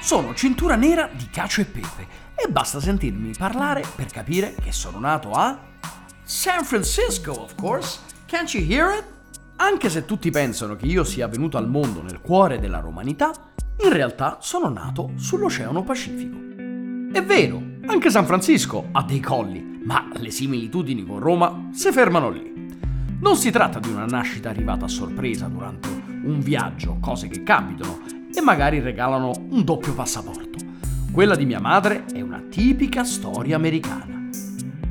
Sono cintura nera di cacio e pepe e basta sentirmi parlare per capire che sono nato a San Francisco, of course. Can't you hear it? Anche se tutti pensano che io sia venuto al mondo nel cuore della romanità, in realtà sono nato sull'Oceano Pacifico. È vero, anche San Francisco ha dei colli, ma le similitudini con Roma si fermano lì. Non si tratta di una nascita arrivata a sorpresa durante un viaggio, cose che capitano e magari regalano un doppio passaporto. Quella di mia madre è una tipica storia americana,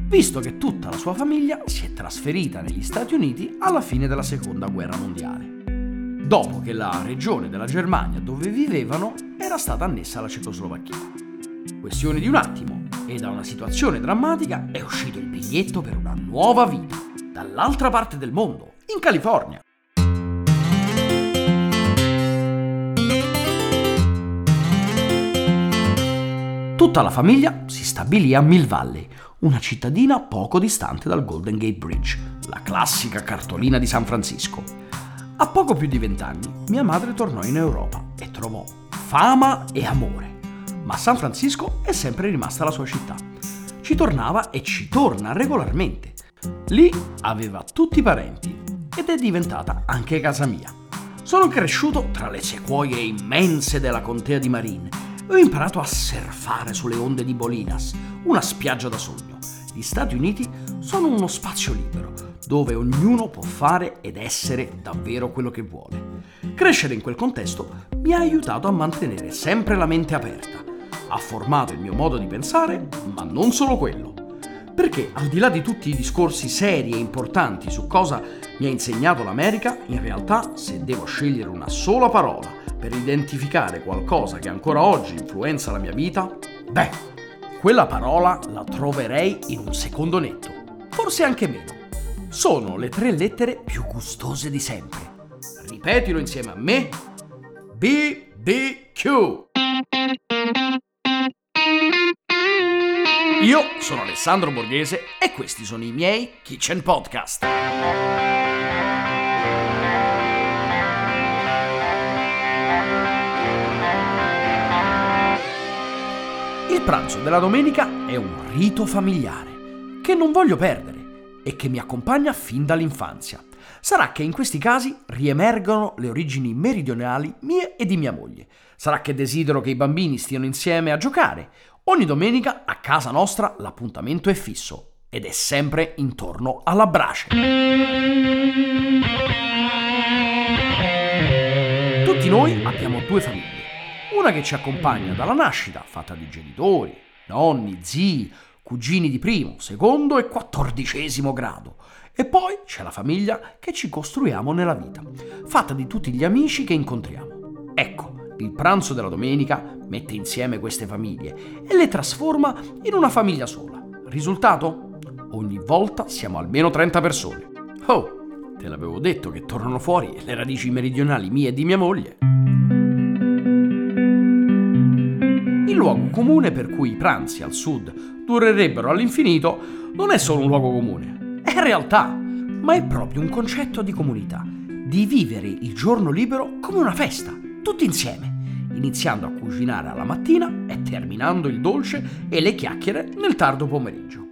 visto che tutta la sua famiglia si è trasferita negli Stati Uniti alla fine della Seconda Guerra Mondiale, dopo che la regione della Germania dove vivevano era stata annessa alla Cecoslovacchia. Questione di un attimo, e da una situazione drammatica è uscito il biglietto per una nuova vita dall'altra parte del mondo, in California. Tutta la famiglia si stabilì a Mill Valley, una cittadina poco distante dal Golden Gate Bridge, la classica cartolina di San Francisco. A poco più di vent'anni mia madre tornò in Europa e trovò fama e amore, ma San Francisco è sempre rimasta la sua città. Ci tornava e ci torna regolarmente Lì aveva tutti i parenti ed è diventata anche casa mia. Sono cresciuto tra le sequoie immense della contea di Marine e ho imparato a surfare sulle onde di Bolinas, una spiaggia da sogno. Gli Stati Uniti sono uno spazio libero, dove ognuno può fare ed essere davvero quello che vuole. Crescere in quel contesto mi ha aiutato a mantenere sempre la mente aperta. Ha formato il mio modo di pensare, ma non solo quello. Perché al di là di tutti i discorsi seri e importanti su cosa mi ha insegnato l'America, in realtà se devo scegliere una sola parola per identificare qualcosa che ancora oggi influenza la mia vita, beh, quella parola la troverei in un secondo netto, forse anche meno. Sono le tre lettere più gustose di sempre. Ripetilo insieme a me. BBQ. Io sono Alessandro Borghese e questi sono i miei Kitchen Podcast. Il pranzo della domenica è un rito familiare che non voglio perdere e che mi accompagna fin dall'infanzia. Sarà che in questi casi riemergono le origini meridionali mie e di mia moglie. Sarà che desidero che i bambini stiano insieme a giocare Ogni domenica a casa nostra l'appuntamento è fisso ed è sempre intorno alla brace. Tutti noi abbiamo due famiglie. Una che ci accompagna dalla nascita, fatta di genitori, nonni, zii, cugini di primo, secondo e quattordicesimo grado. E poi c'è la famiglia che ci costruiamo nella vita, fatta di tutti gli amici che incontriamo. Ecco, il pranzo della domenica mette insieme queste famiglie e le trasforma in una famiglia sola. Risultato? Ogni volta siamo almeno 30 persone. Oh, te l'avevo detto che tornano fuori le radici meridionali mie e di mia moglie. Il luogo comune per cui i pranzi al sud durerebbero all'infinito non è solo un luogo comune, è realtà, ma è proprio un concetto di comunità, di vivere il giorno libero come una festa, tutti insieme iniziando a cucinare alla mattina e terminando il dolce e le chiacchiere nel tardo pomeriggio.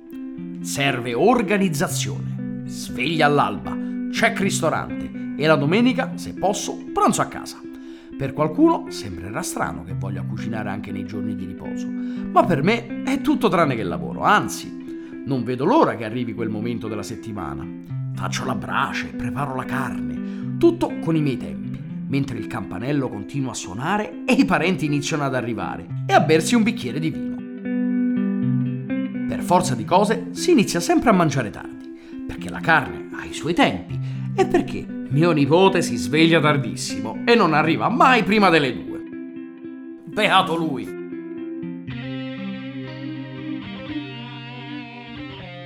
Serve organizzazione, sveglia all'alba, check ristorante e la domenica, se posso, pranzo a casa. Per qualcuno sembrerà strano che voglia cucinare anche nei giorni di riposo, ma per me è tutto tranne che lavoro, anzi, non vedo l'ora che arrivi quel momento della settimana. Faccio la brace, preparo la carne, tutto con i miei tempi mentre il campanello continua a suonare e i parenti iniziano ad arrivare e a bersi un bicchiere di vino. Per forza di cose si inizia sempre a mangiare tardi, perché la carne ha i suoi tempi e perché mio nipote si sveglia tardissimo e non arriva mai prima delle due. Beato lui!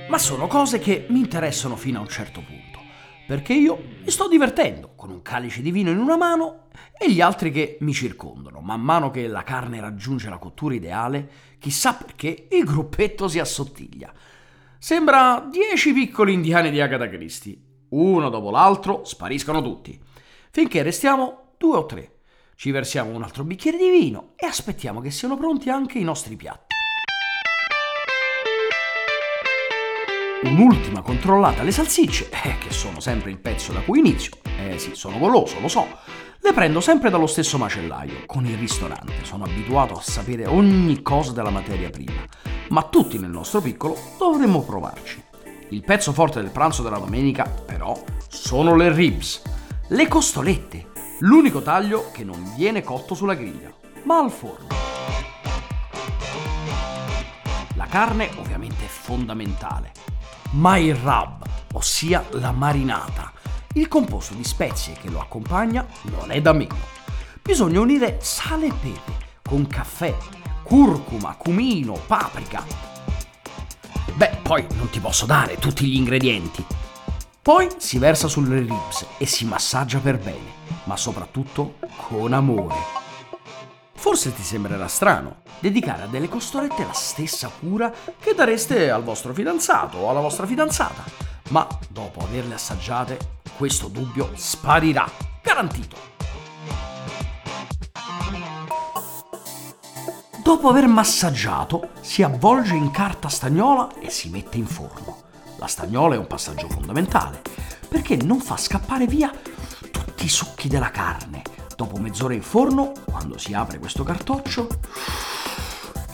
Ma sono cose che mi interessano fino a un certo punto perché io mi sto divertendo con un calice di vino in una mano e gli altri che mi circondano. Man mano che la carne raggiunge la cottura ideale, chissà perché il gruppetto si assottiglia. Sembra dieci piccoli indiani di Agatha Christie. Uno dopo l'altro spariscono tutti. finché restiamo due o tre. Ci versiamo un altro bicchiere di vino e aspettiamo che siano pronti anche i nostri piatti. Un'ultima controllata alle salsicce, eh, che sono sempre il pezzo da cui inizio. Eh sì, sono goloso, lo so. Le prendo sempre dallo stesso macellaio, con il ristorante. Sono abituato a sapere ogni cosa della materia prima. Ma tutti nel nostro piccolo dovremmo provarci. Il pezzo forte del pranzo della domenica, però, sono le ribs, le costolette, l'unico taglio che non viene cotto sulla griglia, ma al forno. La carne ovviamente è fondamentale, ma il rub, ossia la marinata, il composto di spezie che lo accompagna, non è da meno. Bisogna unire sale e pepe con caffè, curcuma, cumino, paprika. Beh, poi non ti posso dare tutti gli ingredienti. Poi si versa sulle ribs e si massaggia per bene, ma soprattutto con amore. Forse ti sembrerà strano dedicare a delle costolette la stessa cura che dareste al vostro fidanzato o alla vostra fidanzata, ma dopo averle assaggiate questo dubbio sparirà, garantito. Dopo aver massaggiato, si avvolge in carta stagnola e si mette in forno. La stagnola è un passaggio fondamentale perché non fa scappare via tutti i succhi della carne Dopo mezz'ora in forno, quando si apre questo cartoccio,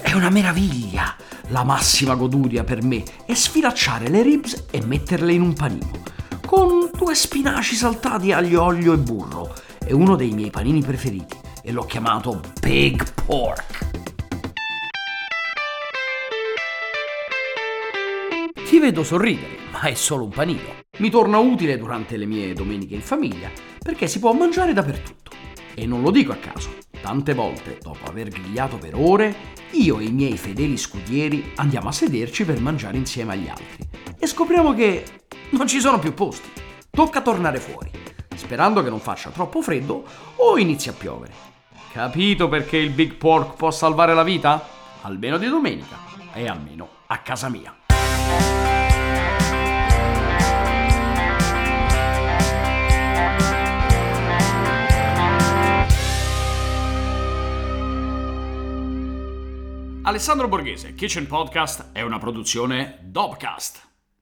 è una meraviglia! La massima goduria per me è sfilacciare le ribs e metterle in un panino, con due spinaci saltati aglio, olio e burro. È uno dei miei panini preferiti e l'ho chiamato Big Pork. Ti vedo sorridere, ma è solo un panino. Mi torna utile durante le mie domeniche in famiglia, perché si può mangiare dappertutto. E non lo dico a caso. Tante volte, dopo aver grigliato per ore, io e i miei fedeli scudieri andiamo a sederci per mangiare insieme agli altri. E scopriamo che non ci sono più posti. Tocca tornare fuori, sperando che non faccia troppo freddo o inizi a piovere. Capito perché il Big Pork può salvare la vita? Almeno di domenica e almeno a casa mia. Alessandro Borghese, Kitchen Podcast è una produzione Dobcast.